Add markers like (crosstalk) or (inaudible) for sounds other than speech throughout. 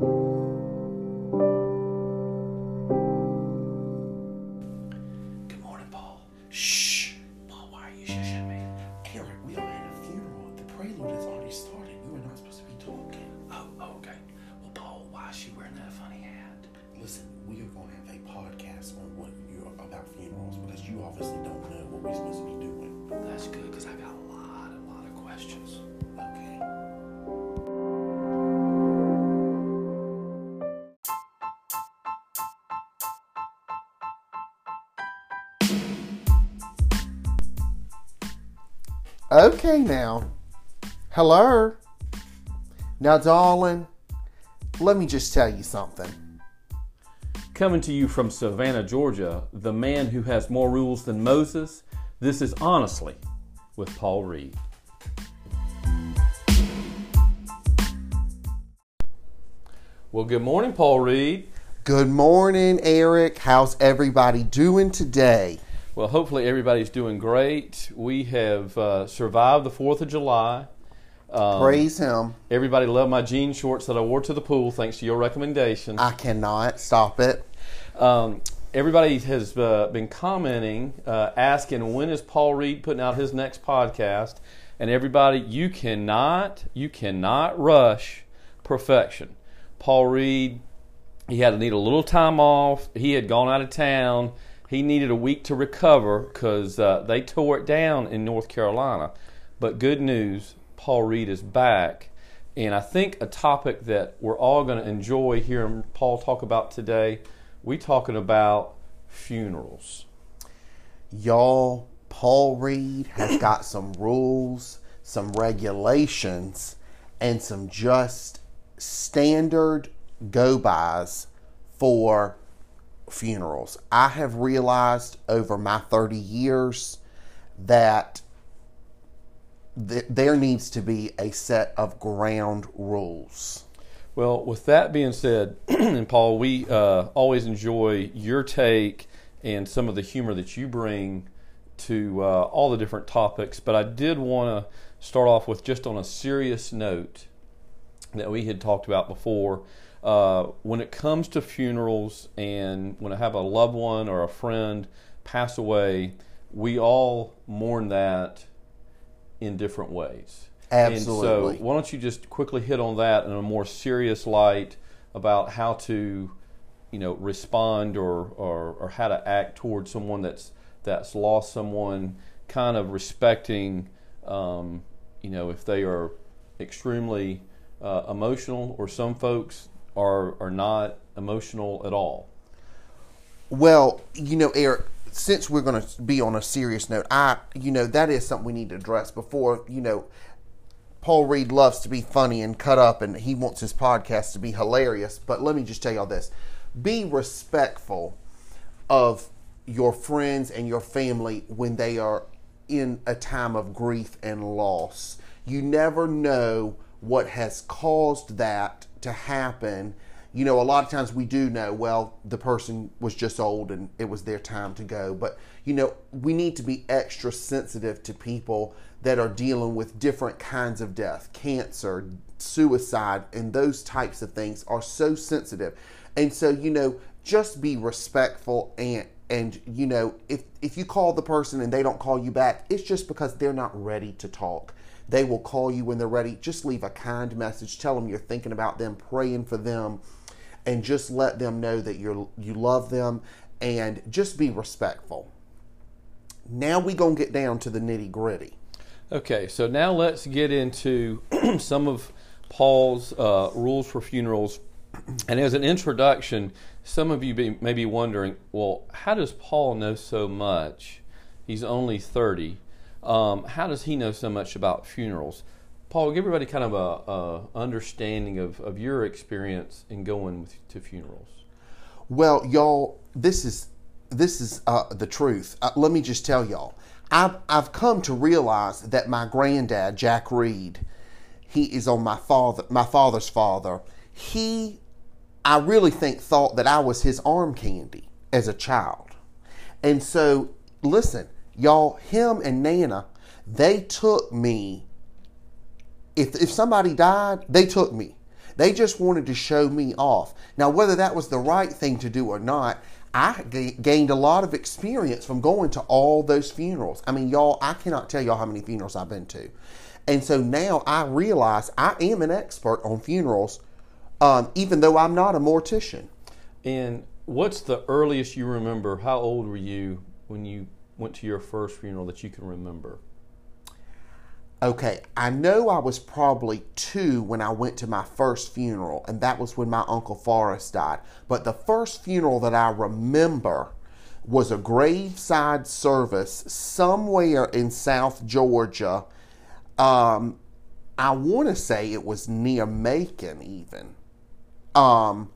Good morning, Paul. Shh. Okay, now. Hello. Now, darling, let me just tell you something. Coming to you from Savannah, Georgia, the man who has more rules than Moses, this is Honestly with Paul Reed. Well, good morning, Paul Reed. Good morning, Eric. How's everybody doing today? Well, hopefully everybody's doing great. We have uh, survived the 4th of July. Um, Praise Him. Everybody loved my jean shorts that I wore to the pool thanks to your recommendation. I cannot stop it. Um, everybody has uh, been commenting, uh, asking when is Paul Reed putting out his next podcast. And everybody, you cannot, you cannot rush perfection. Paul Reed, he had to need a little time off. He had gone out of town. He needed a week to recover because uh, they tore it down in North Carolina. But good news, Paul Reed is back. And I think a topic that we're all going to enjoy hearing Paul talk about today, we talking about funerals. Y'all, Paul Reed has got some rules, some regulations, and some just standard go bys for funerals. I have realized over my 30 years that th- there needs to be a set of ground rules. Well, with that being said, (clears throat) and Paul, we uh, always enjoy your take and some of the humor that you bring to uh, all the different topics. But I did want to start off with just on a serious note that we had talked about before. Uh, when it comes to funerals and when I have a loved one or a friend pass away, we all mourn that in different ways. Absolutely. And so, why don't you just quickly hit on that in a more serious light about how to, you know, respond or, or, or how to act towards someone that's that's lost someone, kind of respecting, um, you know, if they are extremely uh, emotional or some folks are are not emotional at all. Well, you know, Eric, since we're going to be on a serious note, I, you know, that is something we need to address before, you know, Paul Reed loves to be funny and cut up and he wants his podcast to be hilarious. But let me just tell y'all this be respectful of your friends and your family when they are in a time of grief and loss. You never know what has caused that to happen. You know, a lot of times we do know, well, the person was just old and it was their time to go. But, you know, we need to be extra sensitive to people that are dealing with different kinds of death, cancer, suicide, and those types of things are so sensitive. And so, you know, just be respectful and and you know, if if you call the person and they don't call you back, it's just because they're not ready to talk. They will call you when they're ready. Just leave a kind message. Tell them you're thinking about them, praying for them, and just let them know that you're you love them and just be respectful. Now we gonna get down to the nitty gritty. Okay, so now let's get into (clears throat) some of Paul's uh, rules for funerals. And as an introduction, some of you be, may be wondering, well, how does Paul know so much? He's only 30. Um, how does he know so much about funerals? Paul, give everybody kind of a, a understanding of, of your experience in going with, to funerals. Well, y'all, this is this is uh, the truth. Uh, let me just tell y'all. I've I've come to realize that my granddad, Jack Reed, he is on my father my father's father. He I really think thought that I was his arm candy as a child. And so listen, y'all, him and Nana, they took me if if somebody died, they took me. They just wanted to show me off. Now, whether that was the right thing to do or not, I g- gained a lot of experience from going to all those funerals. I mean, y'all, I cannot tell y'all how many funerals I've been to. And so now I realize I am an expert on funerals, um, even though I'm not a mortician. And what's the earliest you remember? How old were you when you went to your first funeral that you can remember? Okay, I know I was probably two when I went to my first funeral, and that was when my Uncle Forrest died. But the first funeral that I remember was a graveside service somewhere in South Georgia. Um, I want to say it was near Macon, even. Um,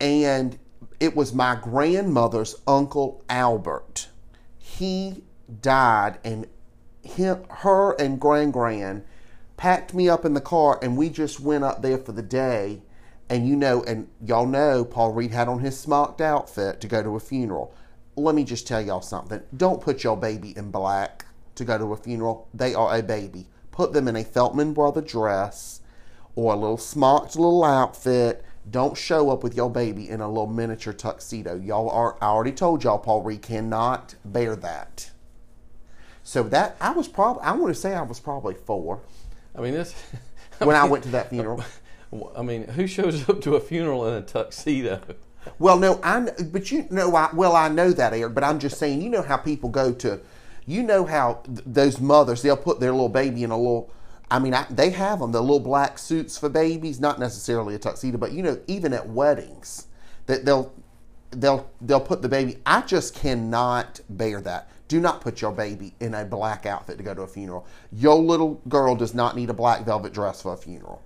and it was my grandmother's Uncle Albert. He died, and him, her and Grand Grand packed me up in the car, and we just went up there for the day. And you know, and y'all know, Paul Reed had on his smocked outfit to go to a funeral. Let me just tell y'all something. Don't put your baby in black to go to a funeral. They are a baby. Put them in a Feltman brother dress or a little smocked little outfit. Don't show up with your baby in a little miniature tuxedo. Y'all are I already told y'all Paul Reed cannot bear that. So that I was probably I want to say I was probably four I mean, this. (laughs) when I went to that funeral. (laughs) I mean, who shows up to a funeral in a tuxedo? Well, no, I but you know I well I know that Eric, but I'm just saying you know how people go to, you know how th- those mothers they'll put their little baby in a little. I mean, I, they have them the little black suits for babies, not necessarily a tuxedo, but you know even at weddings that they'll they'll they'll put the baby. I just cannot bear that. Do not put your baby in a black outfit to go to a funeral. Your little girl does not need a black velvet dress for a funeral.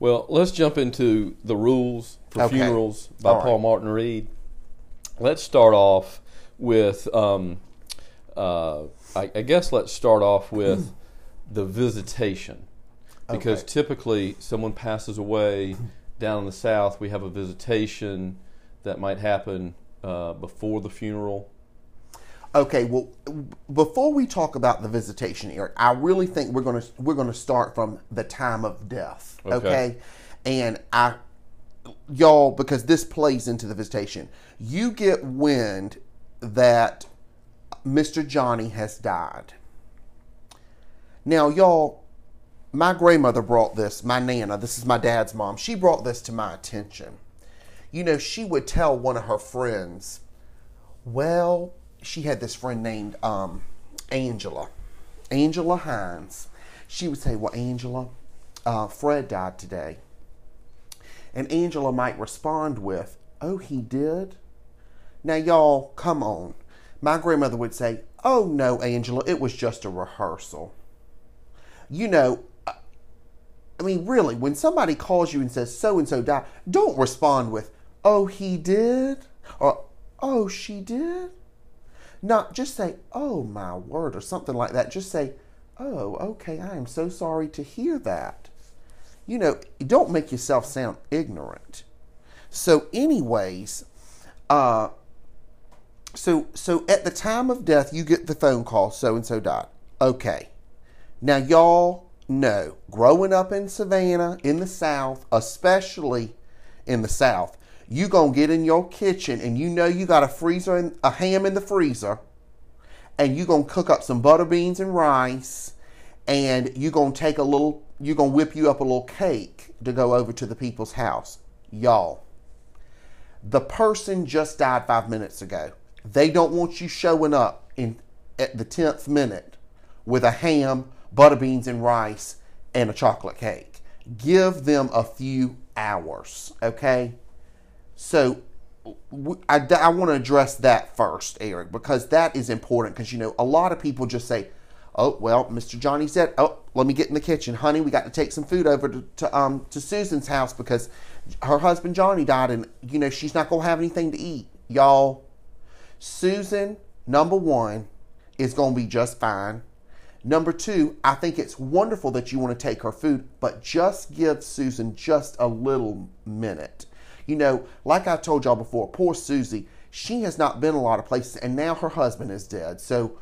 Well, let's jump into the rules for Okay. funerals by right. Paul Martin Reed. Let's start off with, um, uh, I, I guess let's start off with the visitation. Because Okay. typically, someone passes away (clears throat) down in the South, we have a visitation that might happen uh, before the funeral. Okay, well, before we talk about the visitation, Eric, I really think we're gonna we're gonna start from the time of death. Okay. Okay, and I, y'all, because this plays into the visitation. You get wind that Mr. Johnny has died. Now, y'all, my grandmother brought this. My nana, this is my dad's mom. She brought this to my attention. You know, she would tell one of her friends well, she had this friend named um, Angela, Angela Hines. She would say, Well, Angela, uh, Fred died today. And Angela might respond with, Oh, he did? Now, y'all, come on. My grandmother would say, Oh, no, Angela, it was just a rehearsal. You know, uh, I mean, really, when somebody calls you and says so and so died, don't respond with, oh, he did, or oh, she did. Not just say, oh, my word, or something like that. Just say, oh, okay, I am so sorry to hear that. You know, don't make yourself sound ignorant. So, anyways, uh, so so at the time of death, you get the phone call, so and so died. Okay. Now, y'all know, growing up in Savannah, in the South, especially in the South, you gonna get in your kitchen and you know you got a freezer and a ham in the freezer, and you gonna cook up some butter beans and rice, and you gonna take a little, you gonna whip you up a little cake to go over to the people's house, y'all. The person just died five minutes ago. They don't want you showing up in at the tenth minute with a ham, butter beans, and rice and a chocolate cake. Give them a few hours, okay? So I want to address that first, Eric, because that is important. Because you know, a lot of people just say, "Oh, well, Mr. Johnny said, oh, let me get in the kitchen, honey. We got to take some food over to, to um to Susan's house because her husband Johnny died, and you know she's not gonna have anything to eat, y'all." Susan, number one, is going to be just fine. Number two, I think it's wonderful that you want to take her food, but just give Susan just a little minute. You know, like I told y'all before, poor Susie, she has not been a lot of places, and now her husband is dead. So,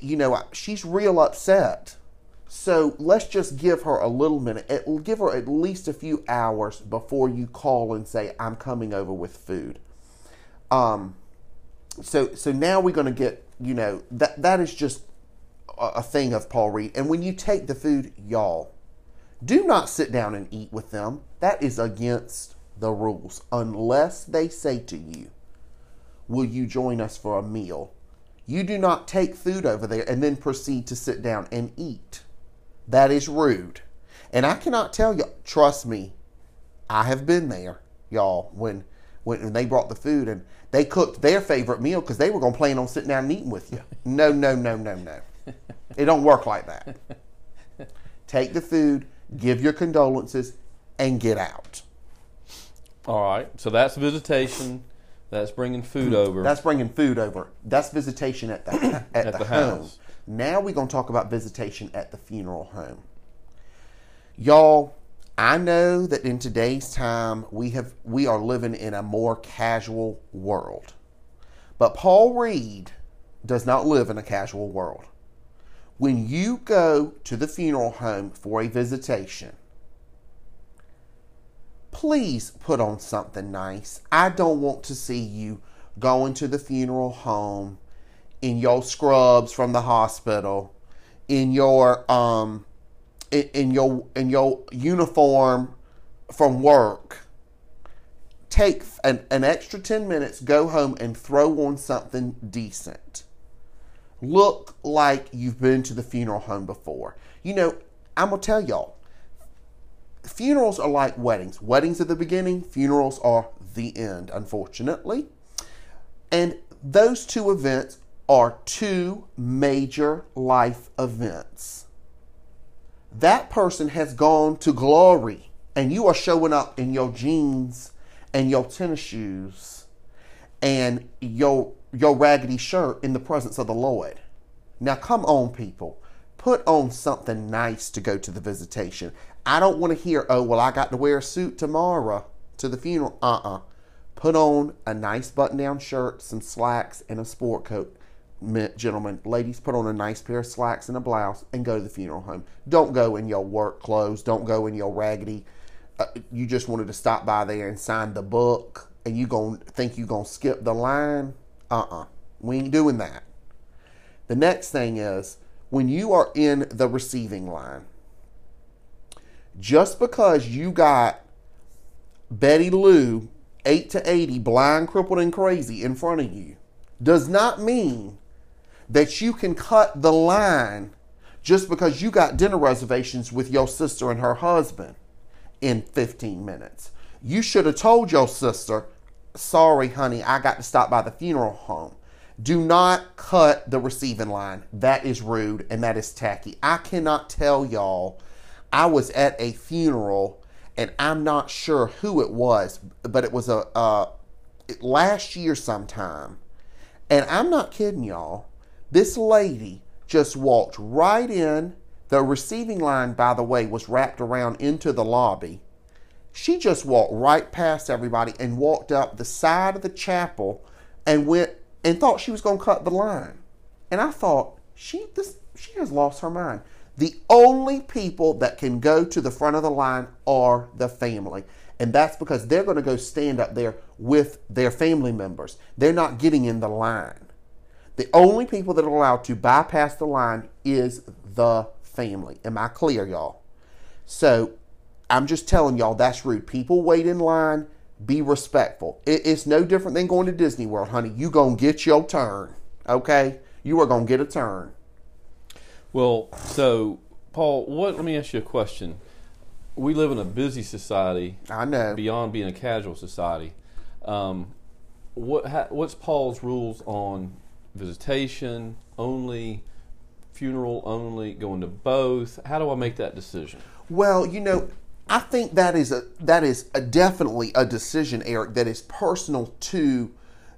you know, she's real upset. So let's just give her a little minute. It, give her at least a few hours before you call and say, "I'm coming over with food." Um, so so now we're going to get you know that that is just a, thing of Paul Reed. And when you take the food, y'all, do not sit down and eat with them. That is against the rules unless they say to you, "Will you join us for a meal?" You do not take food over there and then proceed to sit down and eat. That is rude. And I cannot tell you, trust me, I have been there, y'all, when when they brought the food and they cooked their favorite meal because they were going to plan on sitting down and eating with you. (laughs) No, no, no, no, no. (laughs) It don't work like that. Take the food, give your condolences, and get out. All right. So that's visitation. That's bringing food over. That's bringing food over. That's visitation at the (coughs) at, At the, the home. house. Now we're going to talk about visitation at the funeral home. Y'all, I know that in today's time we have we are living in a more casual world. But Paul Reed does not live in a casual world. When you go to the funeral home for a visitation, please put on something nice. I don't want to see you going to the funeral home in your scrubs from the hospital, in your um in, in your in your uniform from work. Take an, an extra 10 minutes, go home and throw on something decent. Look like you've been to the funeral home before. You know, I'm going to tell y'all, funerals are like weddings. Weddings are the beginning, funerals are the end, unfortunately. And those two events are two major life events. That person has gone to glory, and you are showing up in your jeans and your tennis shoes and your your raggedy shirt in the presence of the Lord. Now come on, people. Put on something nice to go to the visitation. I don't want to hear, oh well, I got to wear a suit tomorrow to the funeral. Uh-uh. Put on a nice button-down shirt, some slacks, and a sport coat. Gentlemen, ladies, put on a nice pair of slacks and a blouse and go to the funeral home. Don't go in your work clothes. Don't go in your raggedy. Uh, you just wanted to stop by there and sign the book, and you gon' think you gonna skip the line. Uh-uh. We ain't doing that. The next thing is when you are in the receiving line, just because you got Betty Lou, 8 to 80, blind, crippled, and crazy in front of you, does not mean that you can cut the line just because you got dinner reservations with your sister and her husband in 15 minutes. You should have told your sister, sorry, honey, I got to stop by the funeral home. Do not cut the receiving line. That is rude and that is tacky. I cannot tell y'all. I was at a funeral and I'm not sure who it was, but it was a last year sometime. And I'm not kidding y'all. This lady just walked right in. The receiving line, by the way, was wrapped around into the lobby. She just walked right past everybody and walked up the side of the chapel and went and thought she was going to cut the line. And I thought, she this she has lost her mind. The only people that can go to the front of the line are the family. And that's because they're going to go stand up there with their family members. They're not getting in the line. The only people that are allowed to bypass the line is the family. Am I clear, y'all? So I'm just telling y'all that's rude. People wait in line. Be respectful. It- it's no different than going to Disney World, honey. You gonna get your turn, okay? You are gonna get a turn. Well, so Paul, what? Let me ask you a question. We live in a busy society I know. beyond being a casual society. Um, what? Ha, what's Paul's rules on visitation only, funeral only, going to both? How do I make that decision? Well, you know, I think that is a that is a definitely a decision, Eric, that is personal to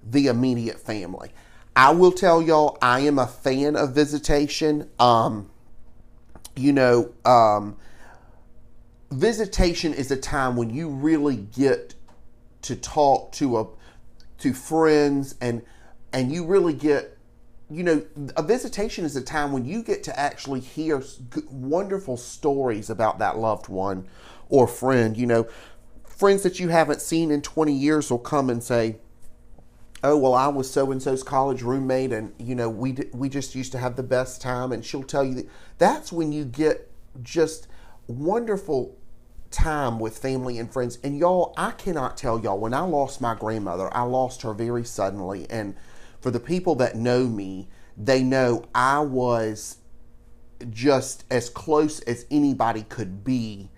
the immediate family. I will tell y'all, I am a fan of visitation. Um, you know, um, visitation is a time when you really get to talk to a to friends and and you really get you know, a visitation is a time when you get to actually hear wonderful stories about that loved one or friend. You know, friends that you haven't seen in 20 years will come and say, oh well i was so and so's college roommate and you know we we just used to have the best time and she'll tell you that that's when you get just wonderful time with family and friends and y'all i cannot tell y'all when i lost my grandmother i lost her very suddenly and for the people that know me they know i was just as close as anybody could be.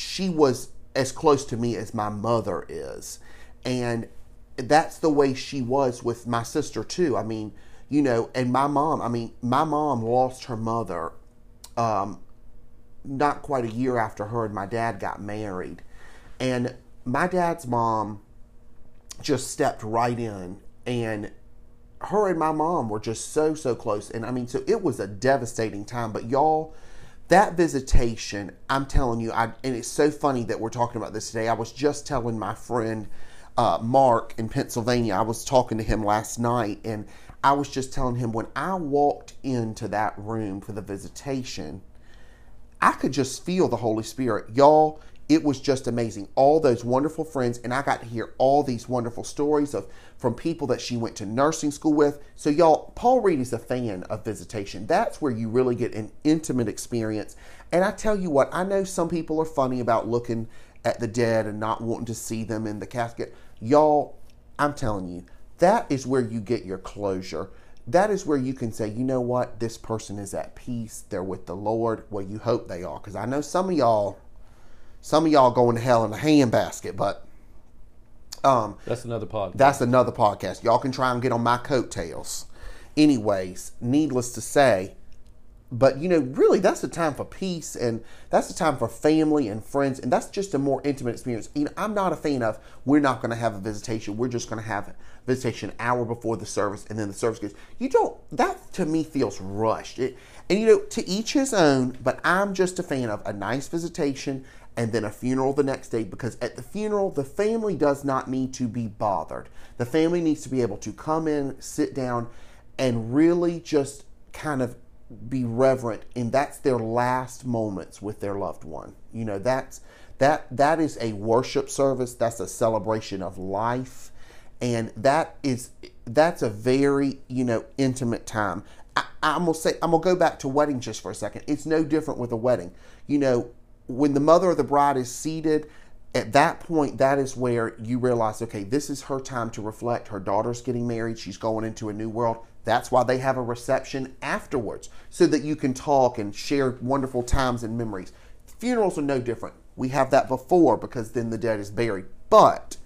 She was as close to me as my mother is. And that's the way she was with my sister, too. I mean, you know, and my mom, I mean, my mom lost her mother um, not quite a year after her and my dad got married. And my dad's mom just stepped right in and her and my mom were just so so close and i mean so it was a devastating time but y'all that visitation i'm telling you i and it's so funny that we're talking about this today i was just telling my friend uh, mark in pennsylvania i was talking to him last night and i was just telling him when i walked into that room for the visitation I could just feel the Holy Spirit. Y'all, it was just amazing. All those wonderful friends, and I got to hear all these wonderful stories of from people that she went to nursing school with. So, y'all, Paul Reed is a fan of visitation. That's where you really get an intimate experience. And I tell you what, I know some people are funny about looking at the dead and not wanting to see them in the casket. Y'all, I'm telling you, that is where you get your closure that is where you can say, you know what, this person is at peace. They're with the Lord. Well, you hope they are, because I know some of y'all, some of y'all going to hell in a handbasket. But um, That's another podcast. that's another podcast. Y'all can try and get on my coattails. Anyways, needless to say, but you know, really, that's the time for peace, and that's the time for family and friends, and that's just a more intimate experience. You know, I'm not a fan of we're not going to have a visitation. We're just going to have a visitation an hour before the service, and then the service goes. You don't. That to me feels rushed. It, and you know, to each his own. But I'm just a fan of a nice visitation and then a funeral the next day because at the funeral the family does not need to be bothered. The family needs to be able to come in, sit down, and really just kind of be reverent and that's their last moments with their loved one. You know that's that that is a worship service. That's a celebration of life. And that is that's a very you know intimate time. I, i'm gonna say i'm gonna go back to weddings just for a second. It's no different with a wedding. You know when the mother of the bride is seated at that point that is where you realize okay this is her time to reflect. Her daughter's getting married. She's going into a new world. That's why they have a reception afterwards so that you can talk and share wonderful times and memories. Funerals are no different. We have that before because then the dead is buried. But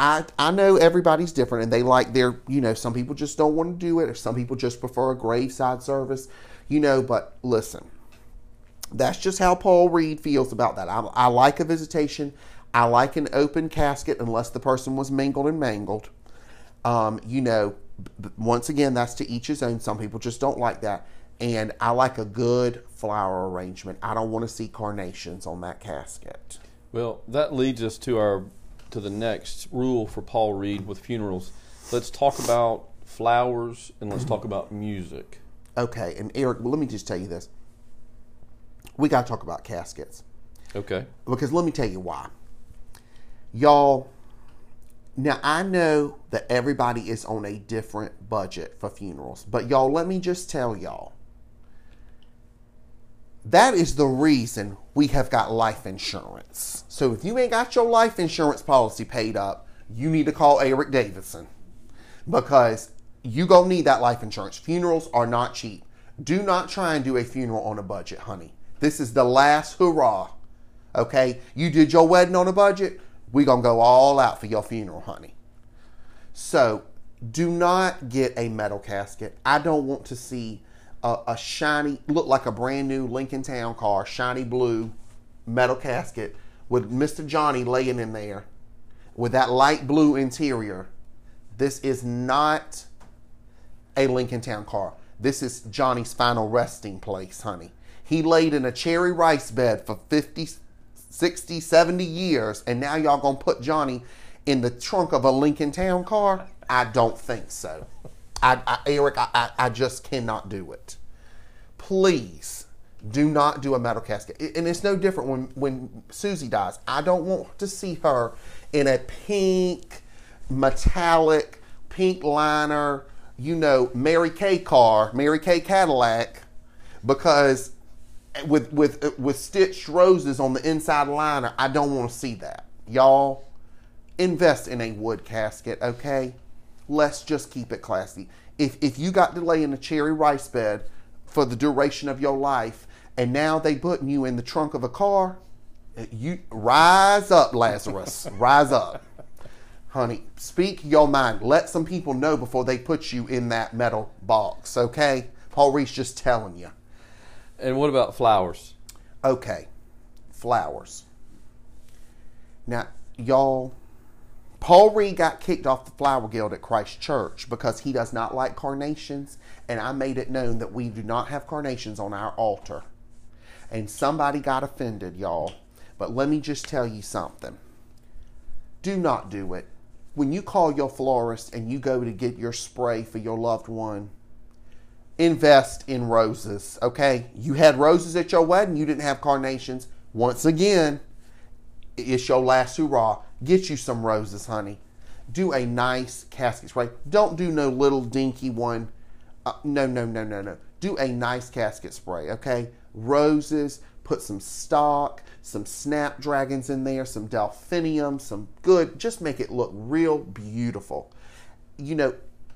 I, I know everybody's different and they like their you know some people just don't want to do it. Or some people just prefer a graveside service you know but listen that's just how Paul Reed feels about that. I, I like a visitation. I like an open casket unless the person was mingled and mangled. Um, you know, once again, that's to each his own. Some people just don't like that. And I like a good flower arrangement. I don't want to see carnations on that casket. Well, that leads us to our to the next rule for Paul Reed with funerals. Let's talk about flowers and let's talk about music. Okay, and Eric, let me just tell you this. We got to talk about caskets. Okay. because let me tell you why. Y'all, now I know that everybody is on a different budget for funerals, but y'all, let me just tell y'all that is the reason we have got life insurance. So if you ain't got your life insurance policy paid up, you need to call Eric Davidson because you gonna need that life insurance. Funerals are not cheap. Do not try and do a funeral on a budget, honey. This is the last hurrah. Okay, you did your wedding on a budget. We're gonna go all out for your funeral, honey. So do not get a metal casket. I don't want to see a, a shiny, look like a brand new Lincoln Town car, shiny blue metal casket with Mr. Johnny laying in there with that light blue interior. This is not a Lincoln Town car. This is Johnny's final resting place, honey. He laid in a cherry rice bed for 50, 60, 70 years, and now y'all gonna put Johnny in the trunk of a Lincoln Town car? I don't think so. I, I Eric, I, I, I just cannot do it. Please do not do a metal casket. And it's no different when when Susie dies. I don't want to see her in a pink, metallic, pink liner, you know, Mary Kay car, Mary Kay Cadillac, because with with with stitched roses on the inside liner. I don't want to see that, y'all. Invest in a wood casket, okay? Let's just keep it classy. If if you got to lay in a cherry rice bed for the duration of your life, and now they putting you in the trunk of a car, eh, you rise up, Lazarus, (laughs) rise up, honey. Speak your mind. Let some people know before they put you in that metal box, okay? Paul Reed's just telling you. And what about flowers? Okay, flowers. Now, y'all, Paul Reed got kicked off the Flower Guild at Christ Church because he does not like carnations, and I made it known that we do not have carnations on our altar. And somebody got offended, y'all. But let me just tell you something. Do not do it. When you call your florist and you go to get your spray for your loved one, invest in roses, okay? You had roses at your wedding, you didn't have carnations. Once again, it's your last hurrah. Get you some roses, honey. Do a nice casket spray. Don't do no little dinky one. Uh, no, no, no, no, no. Do a nice casket spray, okay? Roses, put some stock, some snapdragons in there, some delphinium, some good. Just make it look real beautiful. You know,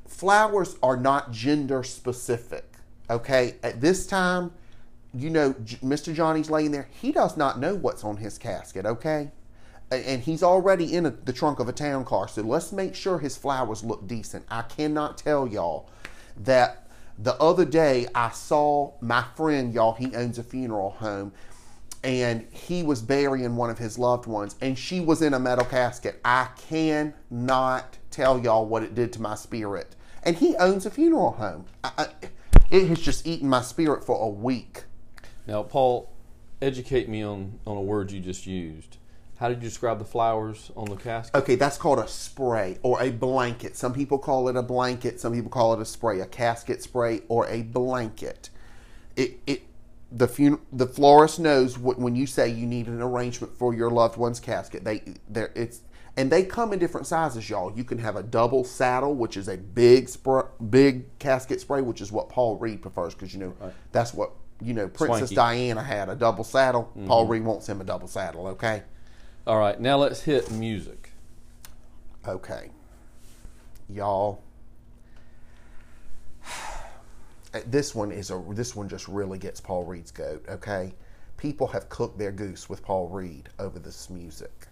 flowers are not gender specific, okay? At this time, you know, Mr. Johnny's laying there. He does not know what's on his casket, okay? And he's already in a, the trunk of a town car, so let's make sure his flowers look decent. I cannot tell y'all that the other day I saw my friend, y'all, he owns a funeral home, and he was burying one of his loved ones, and she was in a metal casket. I cannot tell y'all what it did to my spirit. And he owns a funeral home. I, I, it has just eaten my spirit for a week. Now, Paul, educate me on, on a word you just used. How did you describe the flowers on the casket? Okay, that's called a spray or a blanket. Some people call it a blanket. Some people call it a spray, a casket spray or a blanket. It it the fun, the florist knows what, when you say you need an arrangement for your loved one's casket. They there it's and they come in different sizes, y'all. You can have a double saddle, which is a big spray, big casket spray, which is what Paul Reed prefers because you know that's what you know. Princess Swanky. Diana had a double saddle. Paul mm-hmm. Reed wants him a double saddle. Okay. All right, now let's hit music. Okay. Y'all. (sighs) Eh, this one is a this one just really gets Paul Reed's goat, okay? People have cooked their goose with Paul Reed over this music.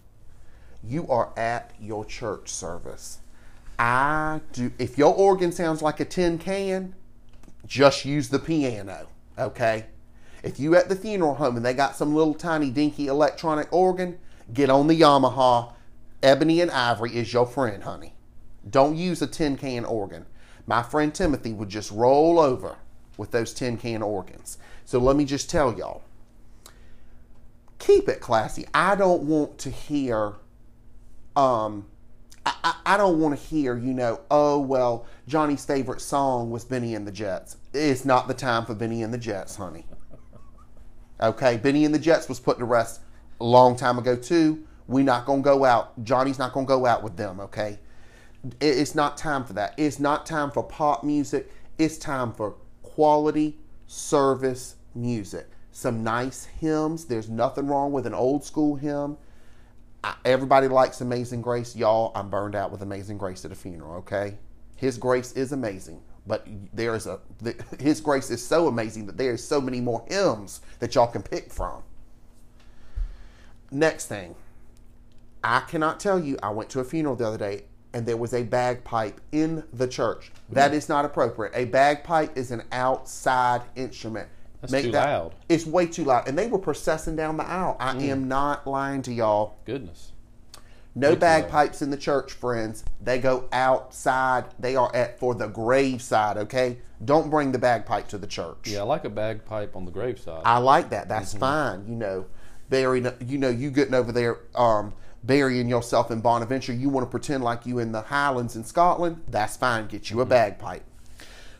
You are at your church service. I do if your organ sounds like a tin can, just use the piano, okay? If you at the funeral home and they got some little tiny dinky electronic organ, get on the Yamaha. Ebony and Ivory is your friend, honey. Don't use a tin can organ. My friend Timothy would just roll over with those tin can organs. So let me just tell y'all keep it classy. I don't want to hear um I, I, don't want to hear, you know, oh well, Johnny's favorite song was Benny and the Jets. It's not the time for Benny and the Jets, honey. Okay, Benny and the Jets was put to rest a long time ago too. We're not gonna go out. Johnny's not gonna go out with them. Okay, It- it's not time for that. It's not time for pop music. It's time for quality service music. Some nice hymns. There's nothing wrong with an old school hymn. Everybody likes Amazing Grace. Y'all, I'm burned out with Amazing Grace at a funeral. Okay, His grace is amazing, but there is a the, His grace is so amazing that there is so many more hymns that y'all can pick from. Next thing, I cannot tell you. I went to a funeral the other day, and there was a bagpipe in the church. That is not appropriate. A bagpipe is an outside instrument. That's too loud. It's way too loud, and they were processing down the aisle. I am not lying to y'all. Goodness. No Way bagpipes in the church, friends. They go outside. They are at for the graveside. Okay, don't bring the bagpipe to the church. Yeah, I like a bagpipe on the graveside. I like that. That's Mm-hmm. fine. You know, burying. You know, you getting over there, um, burying yourself in Bonaventure. You want to pretend like you in the Highlands in Scotland. That's fine. Get Mm-hmm. you a bagpipe.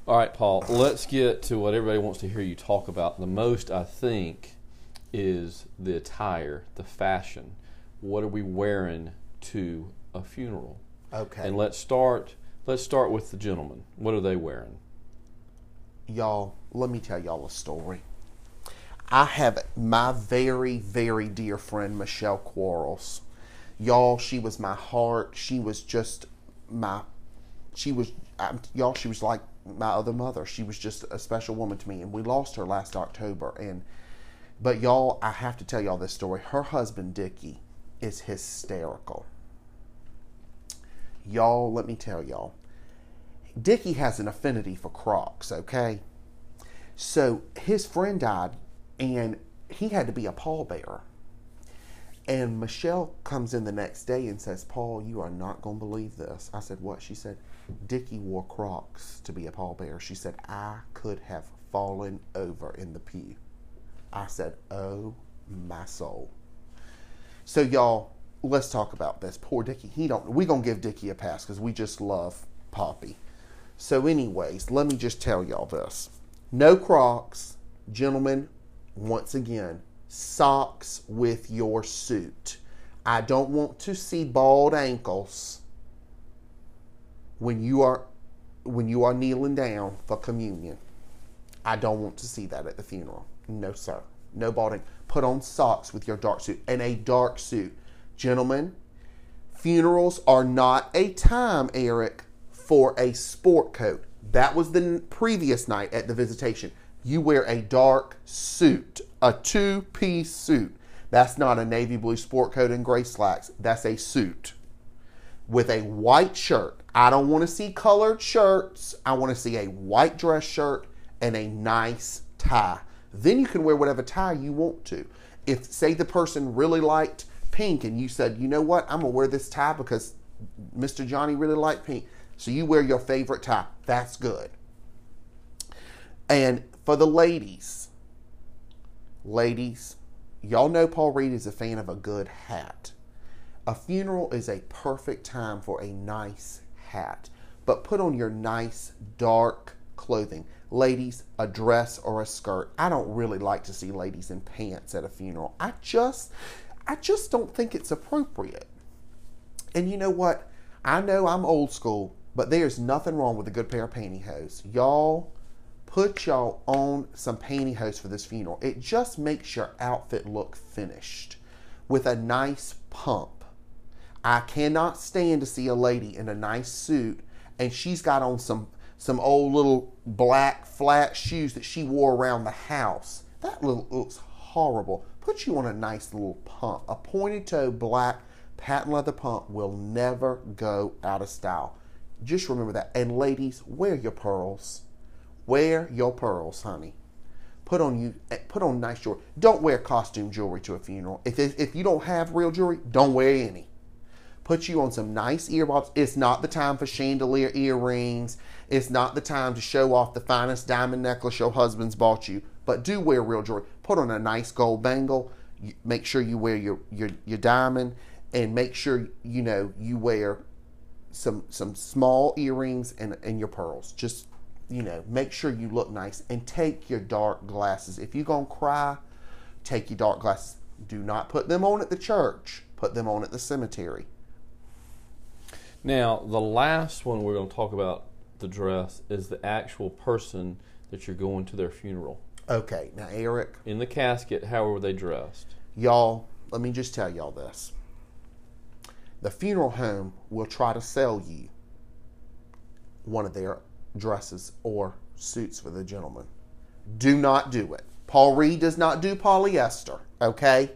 All right, Paul, let's get to what everybody wants to hear you talk about. The most, I think, is the attire, the fashion. What are we wearing to a funeral? Okay. And let's start let's start with the gentleman. What are they wearing? y'all, let me tell y'all a story. I have my very, very dear friend Michelle Quarles. Y'all, she was my heart. She was just my, she was, um, y'all, she was like my other mother. She was just a special woman to me. And we lost her last October. And, but y'all, I have to tell y'all this story. Her husband, Dickie, is hysterical. Y'all, let me tell y'all. Dickie has an affinity for Crocs, okay? So his friend died, and he had to be a pallbearer. And Michelle comes in the next day and says, Paul, you are not going to believe this. I said, What? She said, Dickie wore Crocs to be a pallbearer. She said, I could have fallen over in the pew. I said, Oh my soul. So y'all, let's talk about this. Poor Dickie. He don't. We gonna give Dickie a pass because we just love Poppy. So, anyways, let me just tell y'all this: no Crocs, gentlemen. Once again, socks with your suit. I don't want to see bald ankles when you are when you are kneeling down for communion. I don't want to see that at the funeral. No, sir. No balding. Put on socks with your dark suit and a dark suit. Gentlemen, funerals are not a time, Eric, for a sport coat. That was the previous night at the visitation. You wear a dark suit, a two piece suit. That's not a navy blue sport coat and gray slacks. That's a suit with a white shirt. I don't want to see colored shirts. I want to see a white dress shirt and a nice tie. Then you can wear whatever tie you want to. If, say, the person really liked pink and you said, you know what, I'm going to wear this tie because Mr. Johnny really liked pink. So you wear your favorite tie. That's good. And for the ladies, ladies, y'all know Paul Reed is a fan of a good hat. A funeral is a perfect time for a nice hat, but put on your nice dark clothing. Ladies, a dress or a skirt. I don't really like to see ladies in pants at a funeral. I just I just don't think it's appropriate. And you know what? I know I'm old school, but there's nothing wrong with a good pair of pantyhose. Y'all put y'all on some pantyhose for this funeral. It just makes your outfit look finished with a nice pump. I cannot stand to see a lady in a nice suit and she's got on some some old little black flat shoes that she wore around the house. That little looks horrible. Put you on a nice little pump. A pointed toe black patent leather pump will never go out of style. Just remember that. And ladies, wear your pearls. Wear your pearls, honey. Put on you eh, put on nice jewelry. Don't wear costume jewelry to a funeral. If if you don't have real jewelry, don't wear any put you on some nice earbuds. It's not the time for chandelier earrings. It's not the time to show off the finest diamond necklace your husband's bought you. But do wear real jewelry. Put on a nice gold bangle. Make sure you wear your, your, your diamond and make sure you know you wear some some small earrings and, and your pearls. Just you know, make sure you look nice and take your dark glasses. If you're gonna cry, take your dark glasses. Do not put them on at the church. Put them on at the cemetery. Now, the last one we're going to talk about the dress is the actual person that you're going to their funeral. Okay, now Eric. In the casket, how were they dressed? Y'all, let me just tell y'all this. The funeral home will try to sell you one of their dresses or suits for the gentleman. Do not do it. Paul Reed does not do polyester, okay?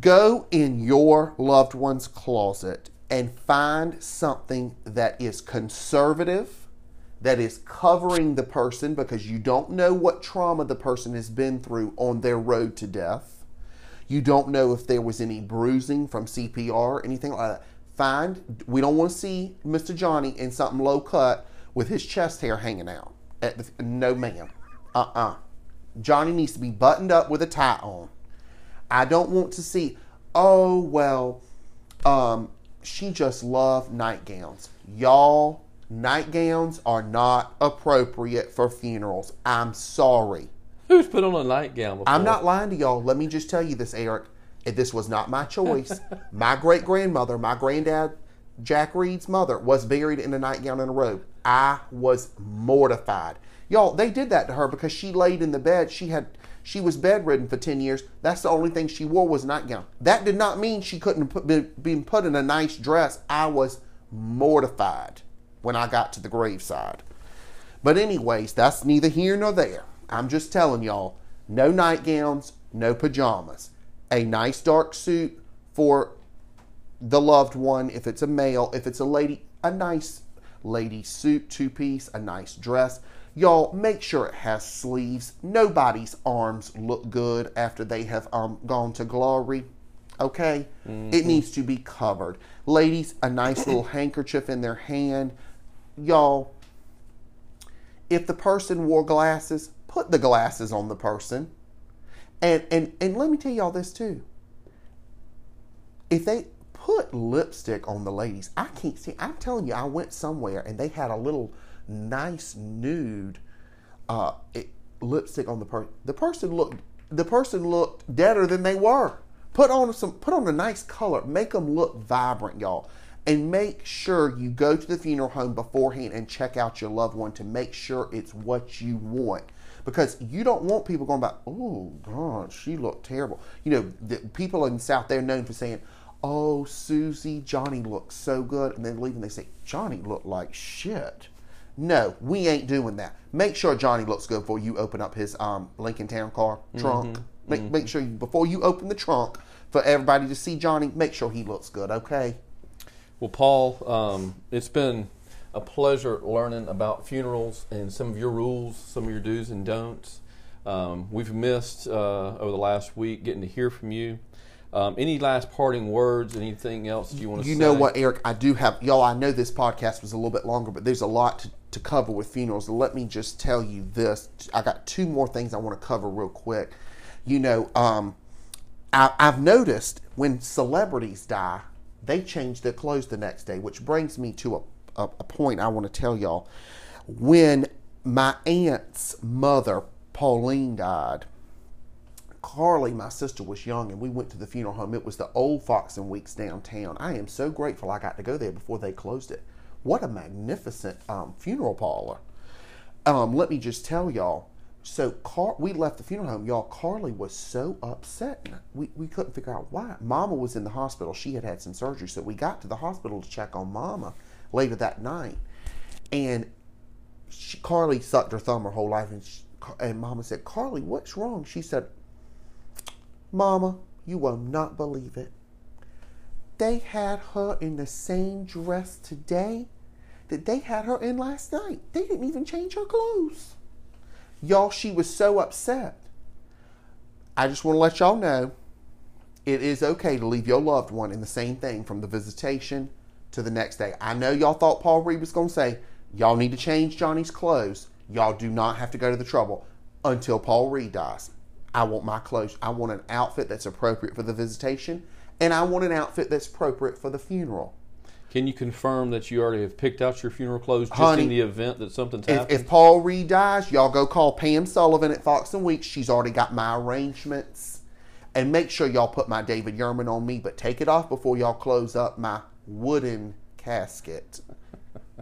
Go in your loved one's closet and find something that is conservative, that is covering the person because you don't know what trauma the person has been through on their road to death. You don't know if there was any bruising from CPR anything like that. Find, we don't want to see Mr. Johnny in something low cut with his chest hair hanging out. The, no, ma'am. Uh uh-uh. uh Johnny needs to be buttoned up with a tie on. I don't want to see, oh, well, um, she just loved nightgowns. Y'all, nightgowns are not appropriate for funerals. I'm sorry. Who's put on a nightgown before? I'm not lying to y'all. Let me just tell you this, Eric. This was not my choice. (laughs) my great grandmother, my granddad, Jack Reed's mother, was buried in a nightgown and a robe. I was mortified. Y'all, they did that to her because she laid in the bed. She had she was bedridden for 10 years. That's the only thing she wore was a nightgown. That did not mean she couldn't be, been put in a nice dress. I was mortified when I got to the graveside. But anyways, that's neither here nor there. I'm just telling y'all, no nightgowns, no pajamas. A nice dark suit for the loved one if it's a male, if it's a lady, a nice lady suit, two piece, a nice dress. Y'all make sure it has sleeves. Nobody's arms look good after they have um, gone to glory. Okay? It needs to be covered. Ladies, a nice (clears throat) little handkerchief in their hand. Y'all, if the person wore glasses, put the glasses on the person. And and and let me tell y'all this too. If they put lipstick on the ladies, I can't see. I'm telling you, I went somewhere and they had a little nice nude uh, it, lipstick on the person. The person looked the person looked deader than they were. Put on some put on a nice color. Make them look vibrant, y'all. And make sure you go to the funeral home beforehand and check out your loved one to make sure it's what you want. Because you don't want people going back, oh God, she looked terrible. You know, the people in the South they're known for saying, Oh, Susie, Johnny looks so good, and then leaving they say, Johnny looked like shit. No, we ain't doing that. Make sure Johnny looks good before you open up his um, Lincoln Town car trunk. Make, make sure you, before you open the trunk for everybody to see Johnny, make sure he looks good, okay? Well, Paul, um, it's been a pleasure learning about funerals and some of your rules, some of your do's and don'ts. Um, we've missed uh, over the last week getting to hear from you. Um, any last parting words? Anything else you want to say? You say? know what, Eric? I do have y'all. I know this podcast was a little bit longer, but there's a lot to, to cover with funerals. Let me just tell you this. I got two more things I want to cover real quick. You know, um, I, I've noticed when celebrities die, they change their clothes the next day, which brings me to a, a, a point I want to tell y'all. When my aunt's mother, Pauline, died, Carly, my sister, was young, and we went to the funeral home. It was the old Fox and Weeks downtown. I am so grateful I got to go there before they closed it. What a magnificent um, funeral parlor! Um, let me just tell y'all. So Car- we left the funeral home. Y'all, Carly was so upset. We, we couldn't figure out why. Mama was in the hospital. She had had some surgery. So we got to the hospital to check on Mama later that night. And she, Carly sucked her thumb her whole life. And, she, and Mama said, Carly, what's wrong? She said, Mama, you will not believe it. They had her in the same dress today that they had her in last night. They didn't even change her clothes. Y'all, she was so upset. I just want to let y'all know it is okay to leave your loved one in the same thing from the visitation to the next day. I know y'all thought Paul Reed was going to say, y'all need to change Johnny's clothes. Y'all do not have to go to the trouble until Paul Reed dies. I want my clothes. I want an outfit that's appropriate for the visitation, and I want an outfit that's appropriate for the funeral. Can you confirm that you already have picked out your funeral clothes just Honey, in the event that something's If, happened? if Paul Reed dies, y'all go call Pam Sullivan at Fox and Weeks. She's already got my arrangements. And make sure y'all put my David Yurman on me, but take it off before y'all close up my wooden casket.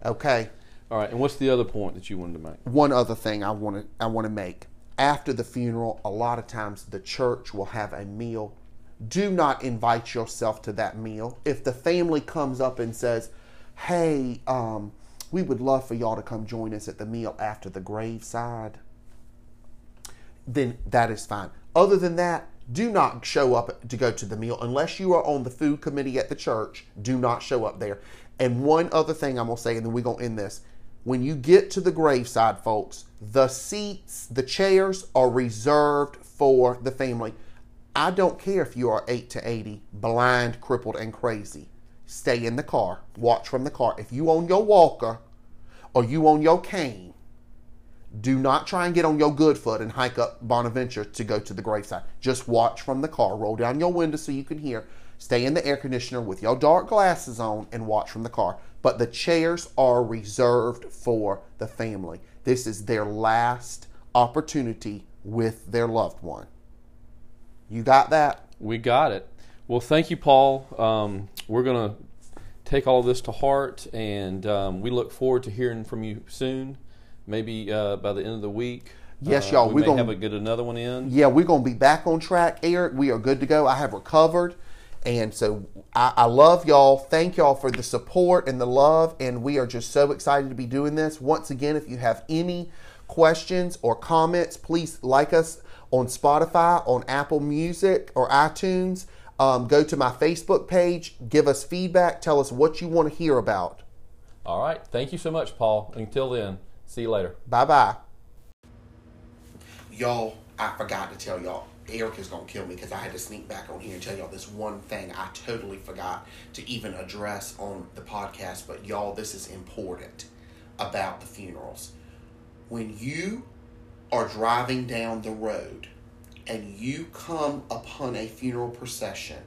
Okay. All right. And what's the other point that you wanted to make? One other thing I want to I want to make. After the funeral, a lot of times the church will have a meal. Do not invite yourself to that meal. If the family comes up and says, "Hey, um, we would love for y'all to come join us at the meal after the graveside," then that is fine. Other than that, do not show up to go to the meal unless you are on the food committee at the church. Do not show up there. And one other thing I'm gonna say, and then we're gonna end this. When you get to the graveside, folks, the seats, the chairs are reserved for the family. I don't care if you are 8 to 80, blind, crippled, and crazy. Stay in the car. Watch from the car. If you own your walker or you own your cane, do not try and get on your good foot and hike up Bonaventure to go to the graveside. Just watch from the car. Roll down your window so you can hear. Stay in the air conditioner with your dark glasses on and watch from the car. But the chairs are reserved for the family. This is their last opportunity with their loved one. You got that? We got it. Well, thank you, Paul. Um, we're going to take all of this to heart, and um, we look forward to hearing from you soon. Maybe uh, by the end of the week. Yes, Uh, y'all, We we're may gonna- have a get another one in. Yeah, we're going to be back on track, Eric. We are good to go. I have recovered. And so I, I love y'all. Thank y'all for the support and the love. And we are just so excited to be doing this. Once again, if you have any questions or comments, please like us on Spotify, on Apple Music, or iTunes. Um, go to my Facebook page, give us feedback, tell us what you want to hear about. All right. Thank you so much, Paul. Until then, see you later. Bye bye. Y'all, I forgot to tell y'all. Eric is going to kill me because I had to sneak back on here and tell y'all this one thing I totally forgot to even address on the podcast. But y'all, this is important about the funerals. When you are driving down the road and you come upon a funeral procession,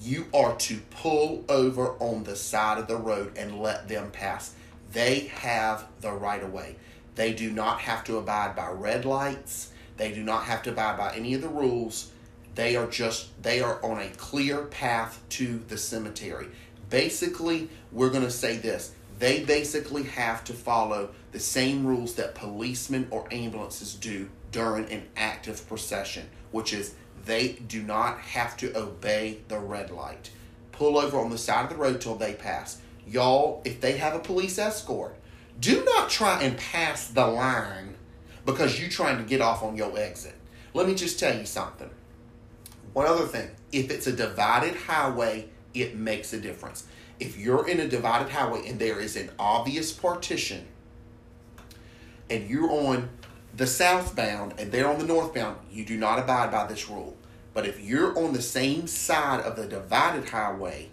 you are to pull over on the side of the road and let them pass. They have the right of way. They do not have to abide by red lights. They do not have to abide by any of the rules. They are just they are on a clear path to the cemetery. Basically, we're going to say this. They basically have to follow the same rules that policemen or ambulances do during an active procession, which is they do not have to obey the red light. Pull over on the side of the road till they pass. Y'all, if they have a police escort, do not try and pass the line because you're trying to get off on your exit. Let me just tell you something. One other thing if it's a divided highway, it makes a difference. If you're in a divided highway and there is an obvious partition, and you're on the southbound and they're on the northbound, you do not abide by this rule. But if you're on the same side of the divided highway,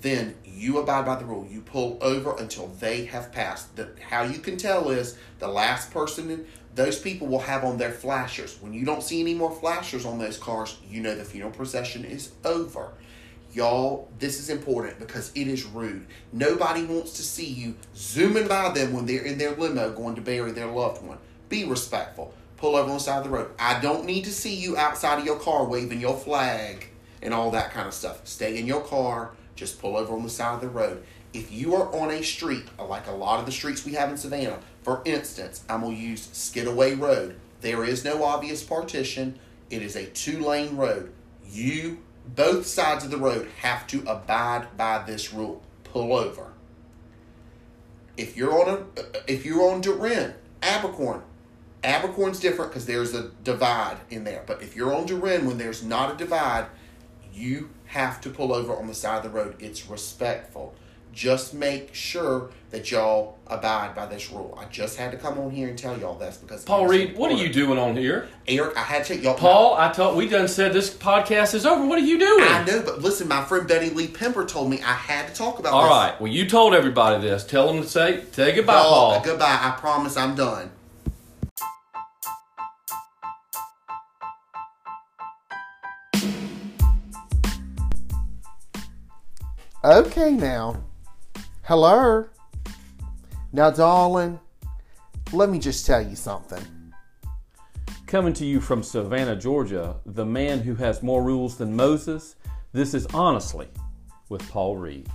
then you abide by the rule. You pull over until they have passed. The, how you can tell is the last person, those people will have on their flashers. When you don't see any more flashers on those cars, you know the funeral procession is over. Y'all, this is important because it is rude. Nobody wants to see you zooming by them when they're in their limo going to bury their loved one. Be respectful. Pull over on the side of the road. I don't need to see you outside of your car waving your flag and all that kind of stuff. Stay in your car. Just pull over on the side of the road. If you are on a street, like a lot of the streets we have in Savannah, for instance, I'm going to use Skidaway Road. There is no obvious partition. It is a two lane road. You, both sides of the road, have to abide by this rule. Pull over. If you're on a, if you're on DeRenne, Abercorn, Abercorn's different because there's a divide in there. But if you're on DeRenne when there's not a divide, you have to pull over on the side of the road. It's respectful. Just make sure that y'all abide by this rule. I just had to come on here and tell y'all this because Paul Reed, what are you doing on here? Eric, I had to take y'all. Paul, I told we done said this podcast is over. What are you doing? I know, but listen, my friend Betty Lee Pember told me I had to talk about All this. right. Well, you told everybody this. Tell them to say say goodbye, Y'all, Paul. Goodbye. I promise I'm done. Okay, now. Hello. Now, darling, let me just tell you something. Coming to you from Savannah, Georgia, the man who has more rules than Moses. This is honestly with Paul Reed.